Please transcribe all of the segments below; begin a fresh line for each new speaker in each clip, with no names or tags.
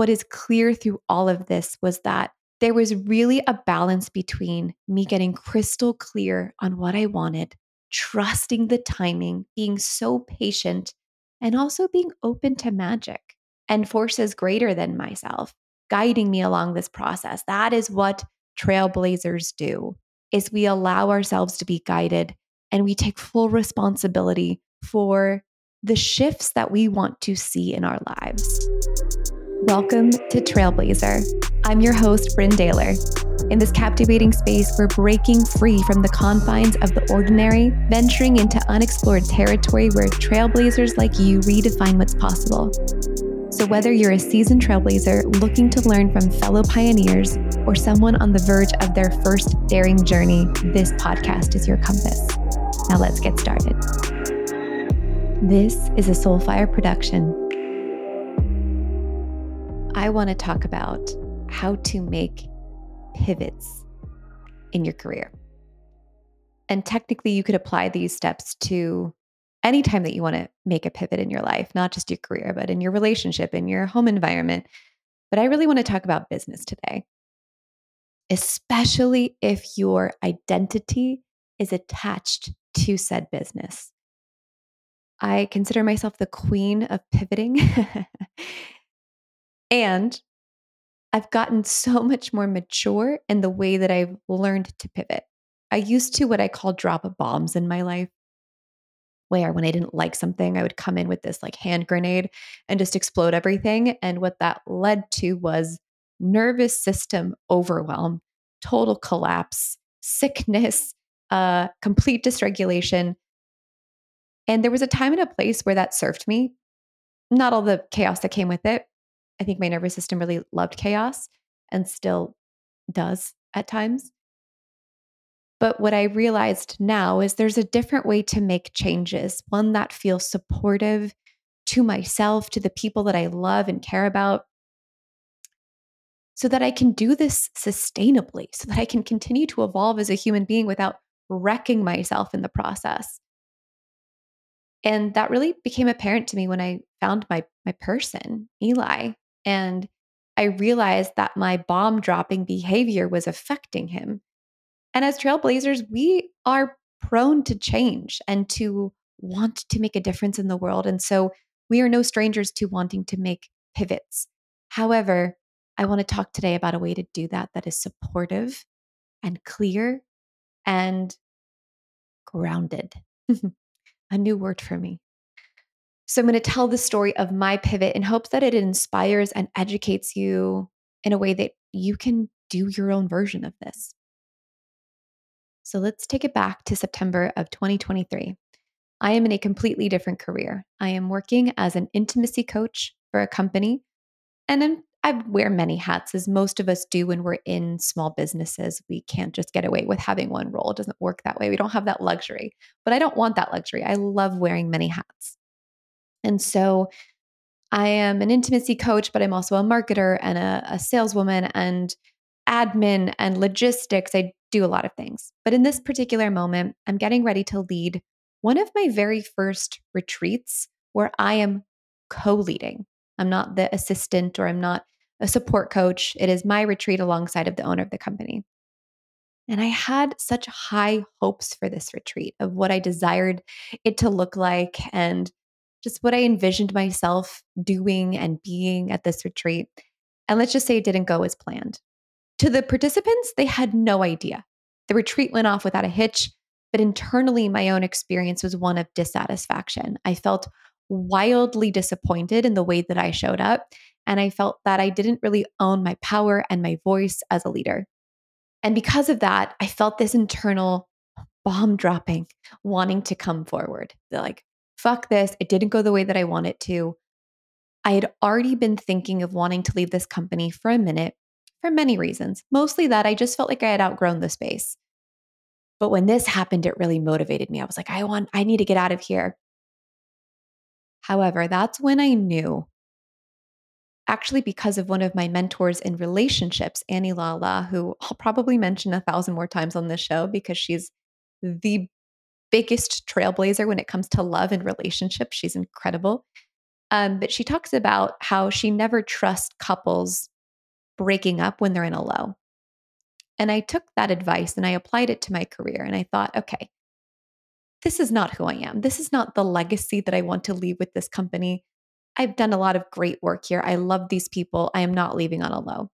what is clear through all of this was that there was really a balance between me getting crystal clear on what I wanted, trusting the timing, being so patient, and also being open to magic and forces greater than myself guiding me along this process. That is what trailblazers do. Is we allow ourselves to be guided and we take full responsibility for the shifts that we want to see in our lives. Welcome to Trailblazer. I'm your host, Bryn Daylor. In this captivating space, we're breaking free from the confines of the ordinary, venturing into unexplored territory where trailblazers like you redefine what's possible. So, whether you're a seasoned trailblazer looking to learn from fellow pioneers or someone on the verge of their first daring journey, this podcast is your compass. Now, let's get started. This is a Soulfire production. I want to talk about how to make pivots in your career. And technically, you could apply these steps to any time that you want to make a pivot in your life, not just your career, but in your relationship, in your home environment. But I really want to talk about business today, especially if your identity is attached to said business. I consider myself the queen of pivoting. and I've gotten so much more mature in the way that I've learned to pivot. I used to what I call drop bombs in my life where when I didn't like something, I would come in with this like hand grenade and just explode everything. And what that led to was nervous system overwhelm, total collapse, sickness, uh, complete dysregulation. And there was a time and a place where that served me. Not all the chaos that came with it. I think my nervous system really loved chaos and still does at times. But what I realized now is there's a different way to make changes, one that feels supportive to myself, to the people that I love and care about, so that I can do this sustainably, so that I can continue to evolve as a human being without wrecking myself in the process. And that really became apparent to me when I found my my person, Eli, and I realized that my bomb dropping behavior was affecting him. And as trailblazers, we are prone to change and to want to make a difference in the world. And so we are no strangers to wanting to make pivots. However, I want to talk today about a way to do that that is supportive and clear and grounded. a new word for me. So I'm going to tell the story of my pivot in hopes that it inspires and educates you in a way that you can do your own version of this. So let's take it back to September of 2023. I am in a completely different career. I am working as an intimacy coach for a company. And then I wear many hats, as most of us do when we're in small businesses. We can't just get away with having one role. It doesn't work that way. We don't have that luxury. But I don't want that luxury. I love wearing many hats. And so I am an intimacy coach, but I'm also a marketer and a, a saleswoman and admin and logistics. I do a lot of things. But in this particular moment, I'm getting ready to lead one of my very first retreats where I am co leading. I'm not the assistant or I'm not a support coach. It is my retreat alongside of the owner of the company. And I had such high hopes for this retreat of what I desired it to look like and just what I envisioned myself doing and being at this retreat. And let's just say it didn't go as planned. To the participants, they had no idea. The retreat went off without a hitch, but internally, my own experience was one of dissatisfaction. I felt wildly disappointed in the way that I showed up. And I felt that I didn't really own my power and my voice as a leader. And because of that, I felt this internal bomb dropping, wanting to come forward. They're like, fuck this. It didn't go the way that I want it to. I had already been thinking of wanting to leave this company for a minute for many reasons. Mostly that I just felt like I had outgrown the space. But when this happened, it really motivated me. I was like, I want, I need to get out of here. However, that's when I knew, actually, because of one of my mentors in relationships, Annie Lalla, who I'll probably mention a thousand more times on this show because she's the biggest trailblazer when it comes to love and relationships. She's incredible. Um, but she talks about how she never trusts couples breaking up when they're in a low. And I took that advice and I applied it to my career. And I thought, okay, this is not who I am. This is not the legacy that I want to leave with this company. I've done a lot of great work here. I love these people. I am not leaving on a low.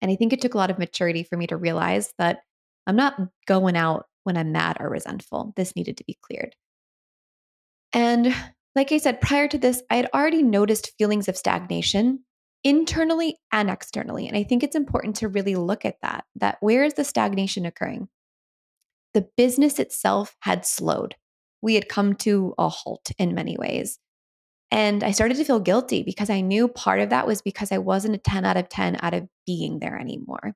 And I think it took a lot of maturity for me to realize that I'm not going out when I'm mad or resentful. This needed to be cleared. And like I said, prior to this, I had already noticed feelings of stagnation internally and externally. And I think it's important to really look at that, that where is the stagnation occurring? The business itself had slowed. We had come to a halt in many ways. And I started to feel guilty because I knew part of that was because I wasn't a 10 out of 10 out of being there anymore.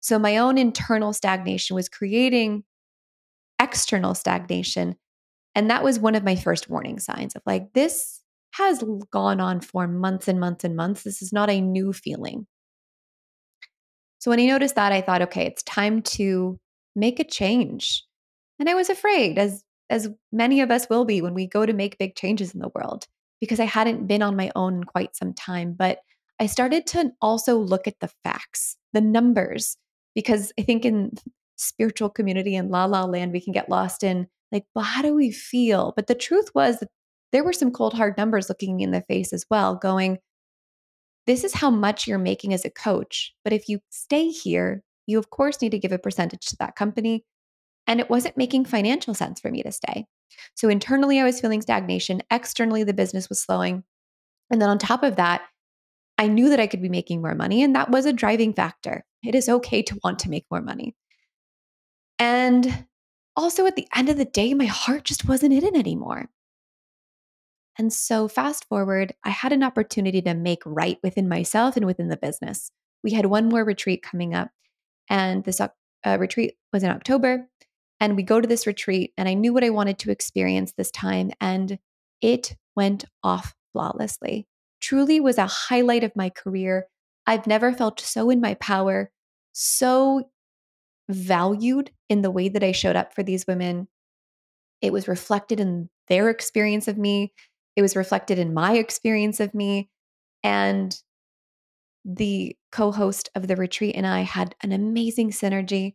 So my own internal stagnation was creating external stagnation. And that was one of my first warning signs of like, this has gone on for months and months and months. This is not a new feeling. So when I noticed that, I thought, okay, it's time to make a change. And I was afraid, as as many of us will be when we go to make big changes in the world, because I hadn't been on my own in quite some time. But I started to also look at the facts, the numbers, because I think in spiritual community and la la land, we can get lost in like, well, how do we feel? But the truth was that there were some cold, hard numbers looking me in the face as well, going, this is how much you're making as a coach. But if you stay here, you of course need to give a percentage to that company. And it wasn't making financial sense for me to stay. So internally, I was feeling stagnation. Externally, the business was slowing. And then on top of that, I knew that I could be making more money. And that was a driving factor. It is okay to want to make more money. And also at the end of the day, my heart just wasn't in it anymore. And so, fast forward, I had an opportunity to make right within myself and within the business. We had one more retreat coming up, and this uh, retreat was in October. And we go to this retreat, and I knew what I wanted to experience this time, and it went off flawlessly. Truly was a highlight of my career. I've never felt so in my power, so valued in the way that I showed up for these women. It was reflected in their experience of me, it was reflected in my experience of me. And the co host of the retreat and I had an amazing synergy.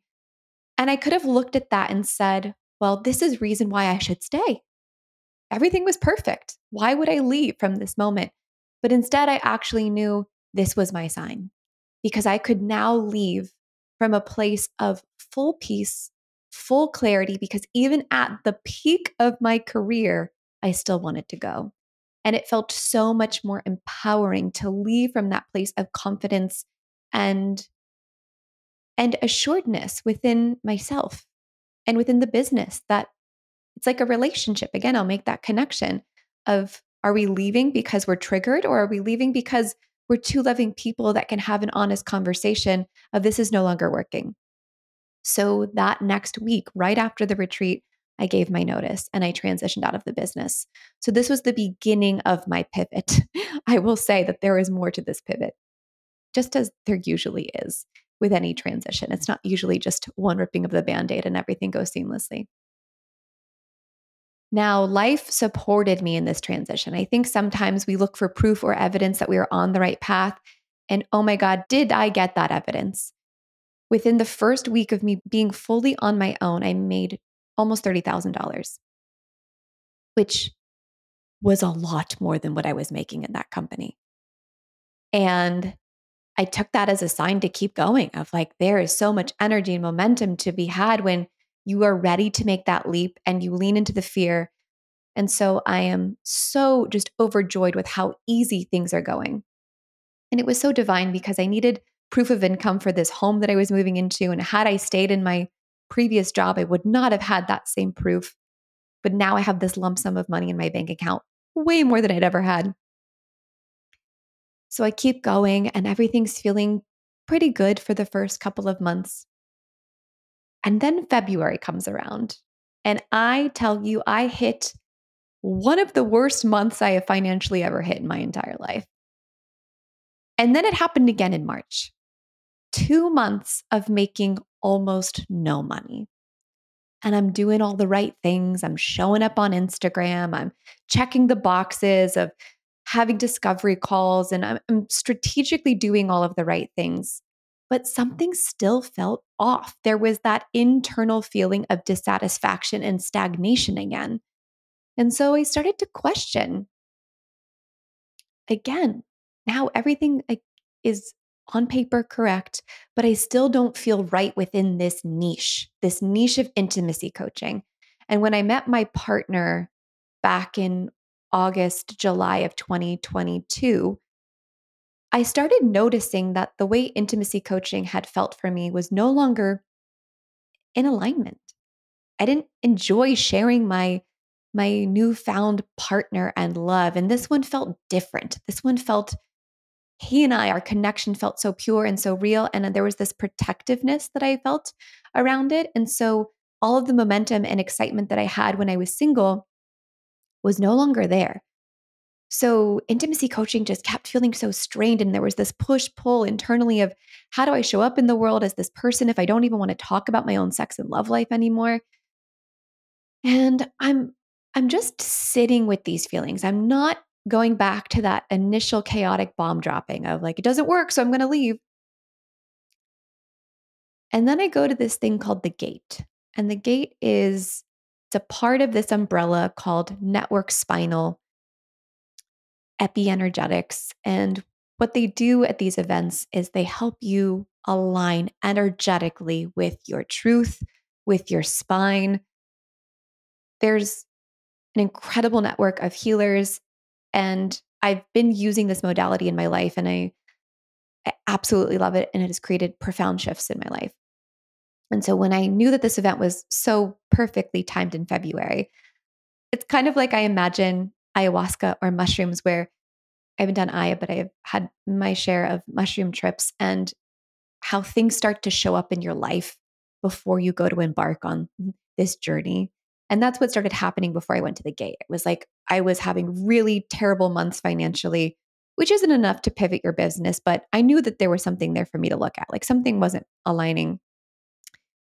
And I could have looked at that and said, well, this is reason why I should stay. Everything was perfect. Why would I leave from this moment? But instead, I actually knew this was my sign because I could now leave from a place of full peace, full clarity, because even at the peak of my career, I still wanted to go. And it felt so much more empowering to leave from that place of confidence and and assuredness within myself and within the business that it's like a relationship. Again, I'll make that connection of are we leaving because we're triggered or are we leaving because we're two loving people that can have an honest conversation of this is no longer working. So that next week, right after the retreat, I gave my notice and I transitioned out of the business. So this was the beginning of my pivot. I will say that there is more to this pivot, just as there usually is with any transition. It's not usually just one ripping of the band aid and everything goes seamlessly. Now, life supported me in this transition. I think sometimes we look for proof or evidence that we are on the right path. And oh my God, did I get that evidence? Within the first week of me being fully on my own, I made almost $30,000, which was a lot more than what I was making in that company. And I took that as a sign to keep going of like, there is so much energy and momentum to be had when you are ready to make that leap and you lean into the fear. And so I am so just overjoyed with how easy things are going. And it was so divine because I needed proof of income for this home that I was moving into. And had I stayed in my previous job, I would not have had that same proof. But now I have this lump sum of money in my bank account, way more than I'd ever had. So I keep going, and everything's feeling pretty good for the first couple of months. And then February comes around, and I tell you, I hit one of the worst months I have financially ever hit in my entire life. And then it happened again in March. Two months of making almost no money. And I'm doing all the right things. I'm showing up on Instagram. I'm checking the boxes of having discovery calls and I'm, strategically doing all of the right things. But something still felt off. There was that internal feeling of dissatisfaction and stagnation again. And so I started to question again, now everything is on paper correct, but I still don't feel right within this niche, this niche of intimacy coaching. And when I met my partner back in August, July of 2022, I started noticing that the way intimacy coaching had felt for me was no longer in alignment. I didn't enjoy sharing my my newfound partner and love and this one felt different. This one felt he and I, our connection felt so pure and so real. And there was this protectiveness that I felt around it. And so all of the momentum and excitement that I had when I was single was no longer there. So intimacy coaching just kept feeling so strained. And there was this push pull internally of how do I show up in the world as this person if I don't even want to talk about my own sex and love life anymore? And I'm I'm just sitting with these feelings. I'm not going back to that initial chaotic bomb dropping of like, it doesn't work, so I'm going to leave. And then I go to this thing called the gate. And the gate is it's a part of this umbrella called network spinal epienergetics. And what they do at these events is they help you align energetically with your truth, with your spine. There's an incredible network of healers and I've been using this modality in my life and I, I absolutely love it. And it has created profound shifts in my life. And so when I knew that this event was so perfectly timed in February, it's kind of like I imagine ayahuasca or mushrooms where I haven't done aya, but I've had my share of mushroom trips and how things start to show up in your life before you go to embark on this journey. And that's what started happening before I went to the gate. It was like I was having really terrible months financially, which isn't enough to pivot your business, but I knew that there was something there for me to look at. Like something wasn't aligning.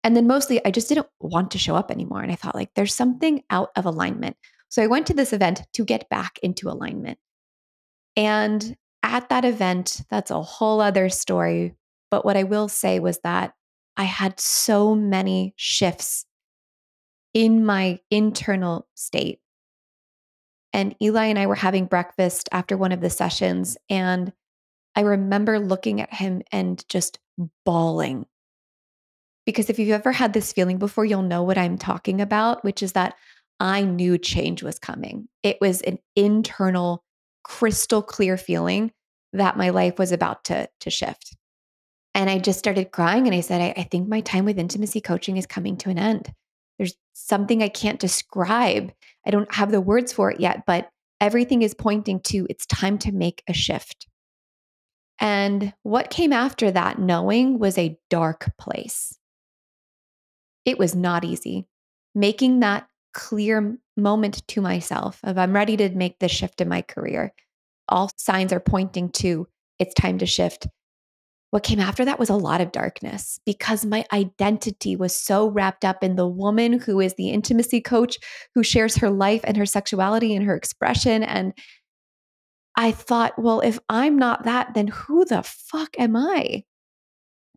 And then mostly I just didn't want to show up anymore. And I thought, like, there's something out of alignment. So I went to this event to get back into alignment. And at that event, that's a whole other story. But what I will say was that I had so many shifts in my internal state. And Eli and I were having breakfast after one of the sessions. And I remember looking at him and just bawling. Because if you've ever had this feeling before, you'll know what I'm talking about, which is that I knew change was coming. It was an internal, crystal clear feeling that my life was about to, to shift. And I just started crying and I said, I, I think my time with intimacy coaching is coming to an end. There's something I can't describe. I don't have the words for it yet, but everything is pointing to it's time to make a shift. And what came after that knowing was a dark place. It was not easy. Making that clear moment to myself of I'm ready to make this shift in my career. All signs are pointing to it's time to shift. What came after that was a lot of darkness because my identity was so wrapped up in the woman who is the intimacy coach who shares her life and her sexuality and her expression. And I thought, well, if I'm not that, then who the fuck am I?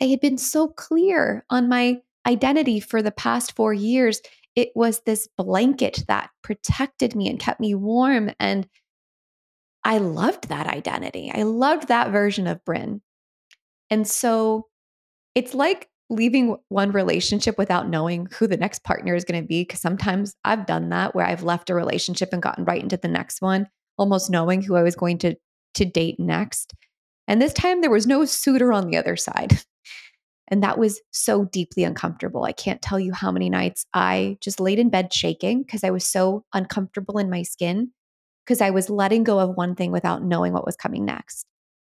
I had been so clear on my identity for the past four years. It was this blanket that protected me and kept me warm. And I loved that identity. I loved that version of Bryn. And so it's like leaving one relationship without knowing who the next partner is going to be. Cause sometimes I've done that where I've left a relationship and gotten right into the next one, almost knowing who I was going to, to date next. And this time there was no suitor on the other side. And that was so deeply uncomfortable. I can't tell you how many nights I just laid in bed shaking because I was so uncomfortable in my skin because I was letting go of one thing without knowing what was coming next.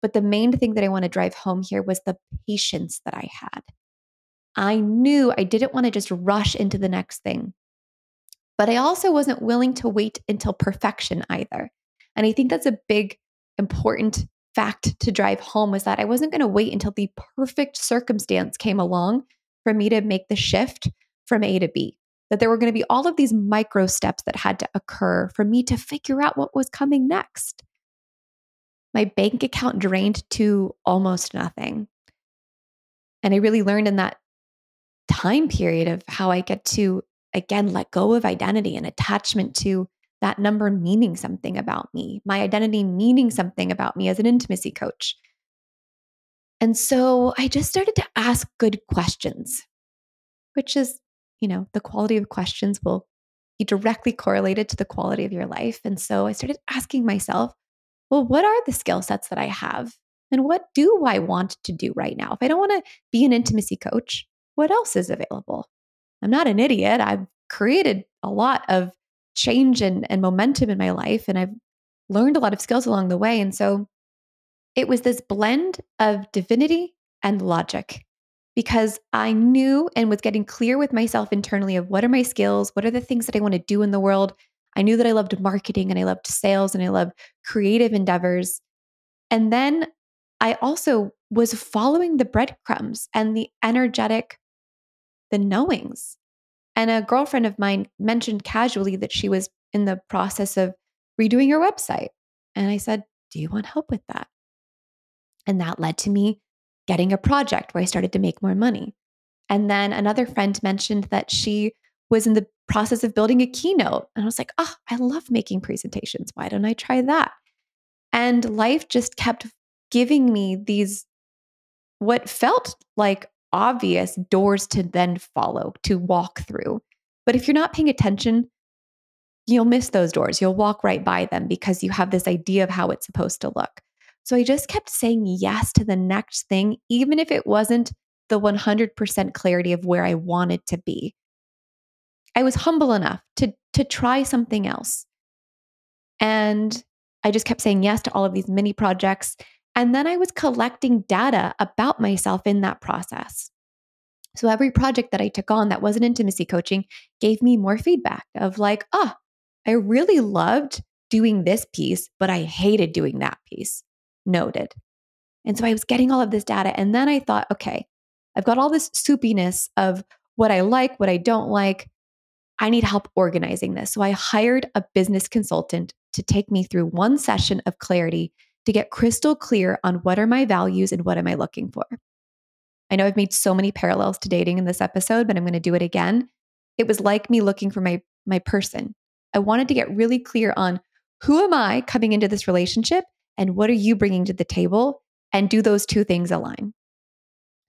But the main thing that I want to drive home here was the patience that I had. I knew I didn't want to just rush into the next thing. But I also wasn't willing to wait until perfection either. And I think that's a big, important fact to drive home was that I wasn't going to wait until the perfect circumstance came along for me to make the shift from A to B. That there were going to be all of these micro steps that had to occur for me to figure out what was coming next. my bank account drained to almost nothing. And I really learned in that time period of how I get to, again, let go of identity and attachment to that number meaning something about me, my identity meaning something about me as an intimacy coach. And so I just started to ask good questions, which is, you know, the quality of questions will be directly correlated to the quality of your life. And so I started asking myself, well, what are the skill sets that I have? And what do I want to do right now? If I don't want to be an intimacy coach, what else is available? I'm not an idiot. I've created a lot of change and, and momentum in my life, and I've learned a lot of skills along the way. And so it was this blend of divinity and logic because I knew and was getting clear with myself internally of what are my skills, what are the things that I want to do in the world. I knew that I loved marketing and I loved sales and I loved creative endeavors. And then I also was following the breadcrumbs and the energetic, the knowings. And a girlfriend of mine mentioned casually that she was in the process of redoing her website. And I said, Do you want help with that? And that led to me getting a project where I started to make more money. And then another friend mentioned that she was in the process of building a keynote. And I was like, oh, I love making presentations. Why don't I try that? And life just kept giving me these, what felt like obvious doors to then follow, to walk through. But if you're not paying attention, you'll miss those doors. You'll walk right by them because you have this idea of how it's supposed to look. So I just kept saying yes to the next thing, even if it wasn't the 100% clarity of where I wanted to be. I was humble enough to, to try something else. And I just kept saying yes to all of these mini projects. And then I was collecting data about myself in that process. So every project that I took on that wasn't intimacy coaching gave me more feedback of like, oh, I really loved doing this piece, but I hated doing that piece noted. And so I was getting all of this data. And then I thought, okay, I've got all this soupiness of what I like, what I don't like. I need help organizing this. So I hired a business consultant to take me through one session of clarity to get crystal clear on what are my values and what am I looking for. I know I've made so many parallels to dating in this episode, but I'm going to do it again. It was like me looking for my my person. I wanted to get really clear on who am I coming into this relationship and what are you bringing to the table? And do those two things align?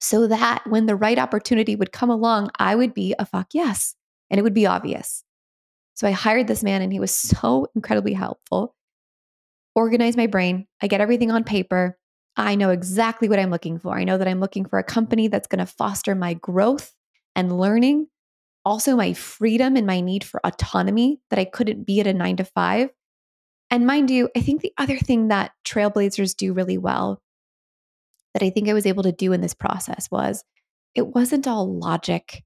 So that when the right opportunity would come along, I would be a fuck yes. And it would be obvious. So I hired this man and he was so incredibly helpful. Organize my brain. I get everything on paper. I know exactly what I'm looking for. I know that I'm looking for a company that's going to foster my growth and learning, also my freedom and my need for autonomy that I couldn't be at a nine to five. And mind you, I think the other thing that trailblazers do really well that I think I was able to do in this process was it wasn't all logic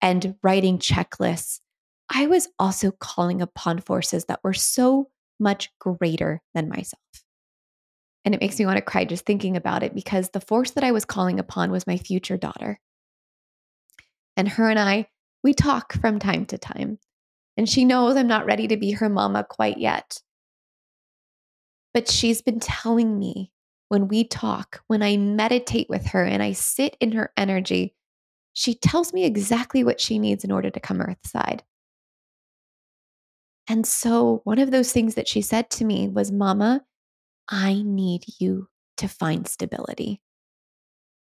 and writing checklists. I was also calling upon forces that were so much greater than myself. And it makes me want to cry just thinking about it because the force that I was calling upon was my future daughter. And her and I, we talk from time to time. And she knows I'm not ready to be her mama quite yet. But she's been telling me when we talk, when I meditate with her and I sit in her energy, she tells me exactly what she needs in order to come earthside. And so, one of those things that she said to me was, Mama, I need you to find stability.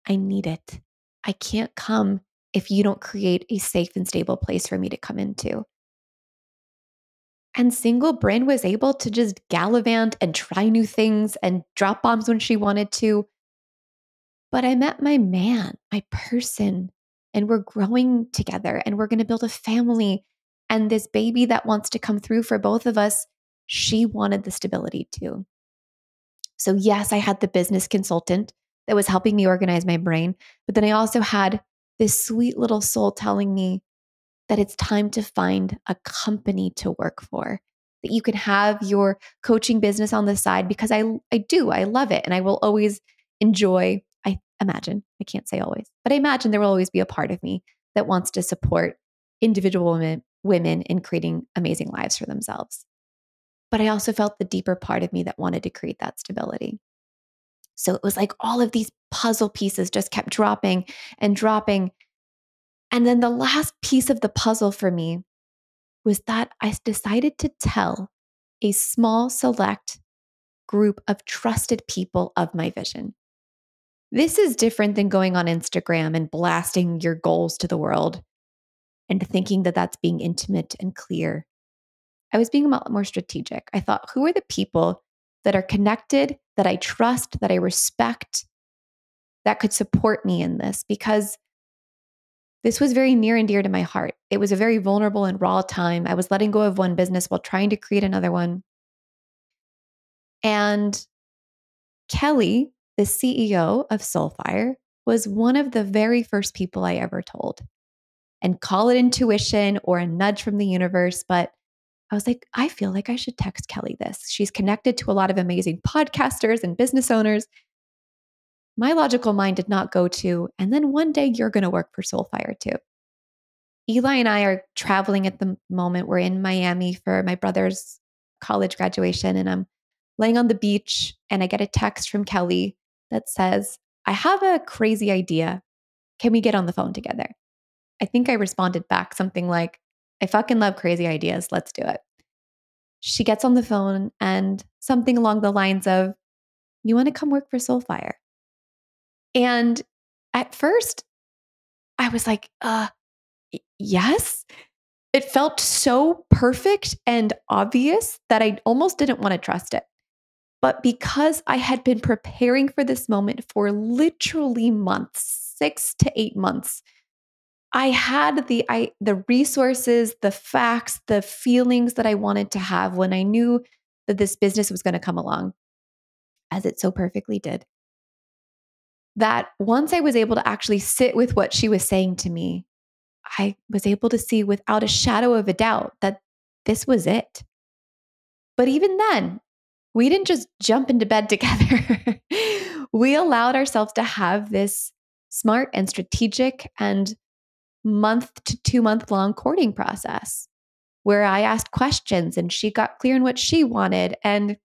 I need it. I can't come if you don't create a safe and stable place for me to come into. And single Bryn was able to just gallivant and try new things and drop bombs when she wanted to. But I met my man, my person, and we're growing together and we're going to build a family. And this baby that wants to come through for both of us, she wanted the stability too. So, yes, I had the business consultant that was helping me organize my brain. But then I also had this sweet little soul telling me, that it's time to find a company to work for that you can have your coaching business on the side because I I do I love it and I will always enjoy I imagine I can't say always but I imagine there will always be a part of me that wants to support individual women women in creating amazing lives for themselves. but I also felt the deeper part of me that wanted to create that stability. So it was like all of these puzzle pieces just kept dropping and dropping. And then the last piece of the puzzle for me was that I decided to tell a small, select group of trusted people of my vision. This is different than going on Instagram and blasting your goals to the world and thinking that that's being intimate and clear. I was being a lot more strategic. I thought, who are the people that are connected, that I trust, that I respect, that could support me in this? Because this was very near and dear to my heart. It was a very vulnerable and raw time. I was letting go of one business while trying to create another one. And Kelly, the CEO of Soulfire, was one of the very first people I ever told. And call it intuition or a nudge from the universe, but I was like, I feel like I should text Kelly this. She's connected to a lot of amazing podcasters and business owners. My logical mind did not go to, and then one day you're going to work for Soulfire too. Eli and I are traveling at the moment. We're in Miami for my brother's college graduation, and I'm laying on the beach, and I get a text from Kelly that says, I have a crazy idea. Can we get on the phone together? I think I responded back something like, I fucking love crazy ideas. Let's do it. She gets on the phone and something along the lines of, You want to come work for Soulfire? And at first, I was like, uh, yes. It felt so perfect and obvious that I almost didn't want to trust it. But because I had been preparing for this moment for literally months, six to eight months, I had the I the resources, the facts, the feelings that I wanted to have when I knew that this business was going to come along, as it so perfectly did. That once I was able to actually sit with what she was saying to me, I was able to see without a shadow of a doubt that this was it. But even then, we didn't just jump into bed together. we allowed ourselves to have this smart and strategic and month to two month long courting process where I asked questions and she got clear on what she wanted. And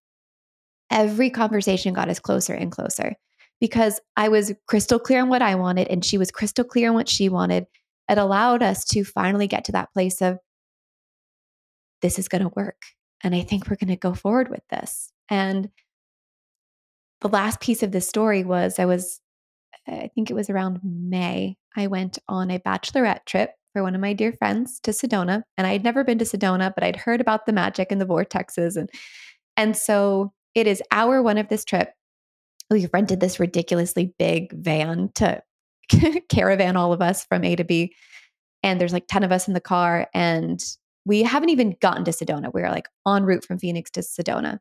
every conversation got us closer and closer because I was crystal clear on what I wanted and she was crystal clear on what she wanted. It allowed us to finally get to that place of this is going to work. And I think we're going to go forward with this. And the last piece of this story was I was, I think it was around May, I went on a bachelorette trip for one of my dear friends to Sedona. And I had never been to Sedona, but I'd heard about the magic and the vortexes. And, and so it is hour one of this trip. We rented this ridiculously big van to caravan all of us from A to B. And there's like 10 of us in the car. And we haven't even gotten to Sedona. We're like en route from Phoenix to Sedona.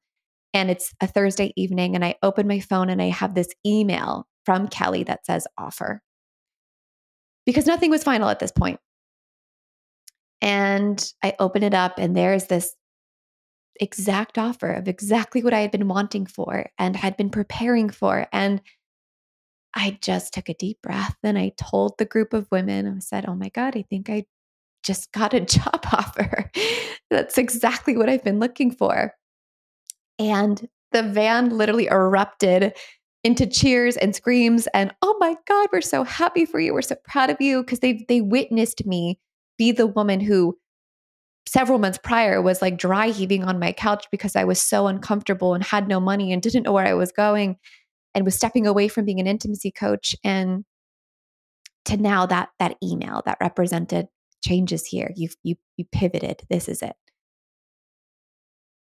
And it's a Thursday evening. And I open my phone and I have this email from Kelly that says offer because nothing was final at this point. And I open it up, and there's this exact offer of exactly what I had been wanting for and had been preparing for. And I just took a deep breath and I told the group of women, I said, Oh my God, I think I just got a job offer. That's exactly what I've been looking for. And the van literally erupted into cheers and screams and oh my god we're so happy for you. We're so proud of you. Because they they witnessed me be the woman who several months prior was like dry heaving on my couch because I was so uncomfortable and had no money and didn't know where I was going and was stepping away from being an intimacy coach and to now that that email that represented changes here. You've you you pivoted. This is it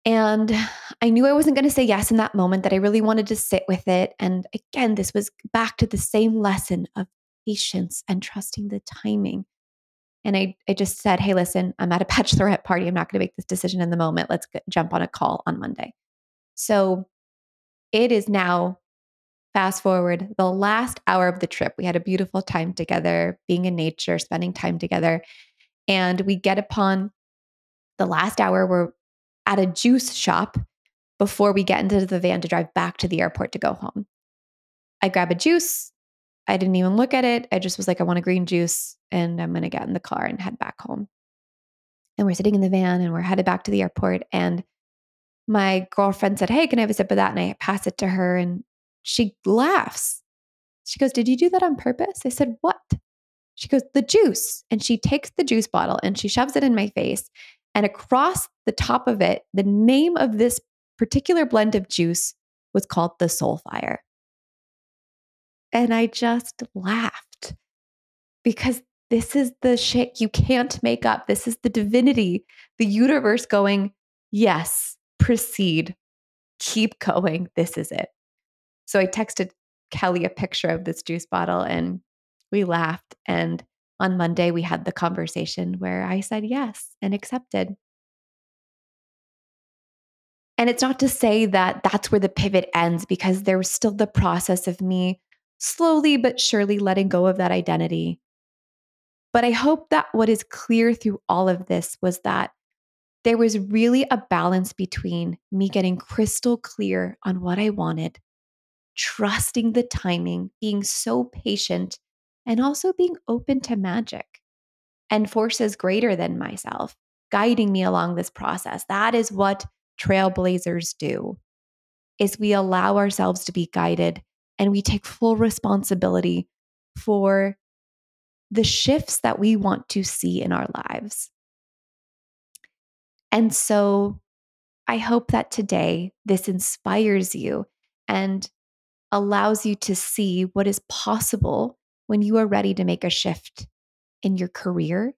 and I knew I wasn't going to say yes in that moment, that I really wanted to sit with it. And again, this was back to the same lesson of patience and trusting the timing. And I, I just said, hey, listen, I'm at a bachelorette party. I'm not going to make this decision in the moment. Let's get, jump on a call on Monday. So it is now, fast forward, the last hour of the trip. We had a beautiful time together, being in nature, spending time together. And we get upon the last hour where at a juice shop before we get into the van to drive back to the airport to go home. I grab a juice. I didn't even look at it. I just was like, I want a green juice and I'm going to get in the car and head back home. And we're sitting in the van and we're headed back to the airport. And my girlfriend said, Hey, can I have a sip of that? And I pass it to her and she laughs. She goes, Did you do that on purpose? I said, What? She goes, The juice. And she takes the juice bottle and she shoves it in my face. And across the top of it, the name of this particular blend of juice was called the Soul Fire. And I just laughed because this is the shit you can't make up. This is the divinity, the universe going, yes, proceed, keep going. This is it. So I texted Kelly a picture of this juice bottle and we laughed. And on Monday, we had the conversation where I said yes and accepted. And it's not to say that that's where the pivot ends because there was still the process of me slowly but surely letting go of that identity. But I hope that what is clear through all of this was that there was really a balance between me getting crystal clear on what I wanted, trusting the timing, being so patient, and also being open to magic and forces greater than myself guiding me along this process. That is what trailblazers do. Is we allow ourselves to be guided and we take full responsibility for the shifts that we want to see in our lives. And so I hope that today this inspires you and allows you to see what is possible when you are ready to make a shift in your career,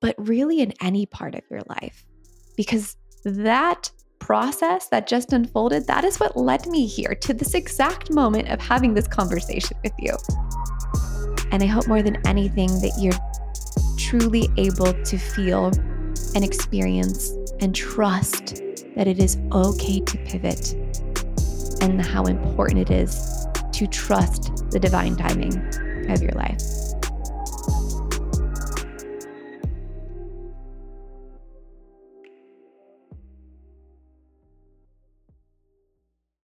but really in any part of your life. Because that process that just unfolded, that is what led me here to this exact moment of having this conversation with you. And I hope more than anything that you're truly able to feel and experience and trust that it is okay to pivot and how important it is to trust the divine timing of your life.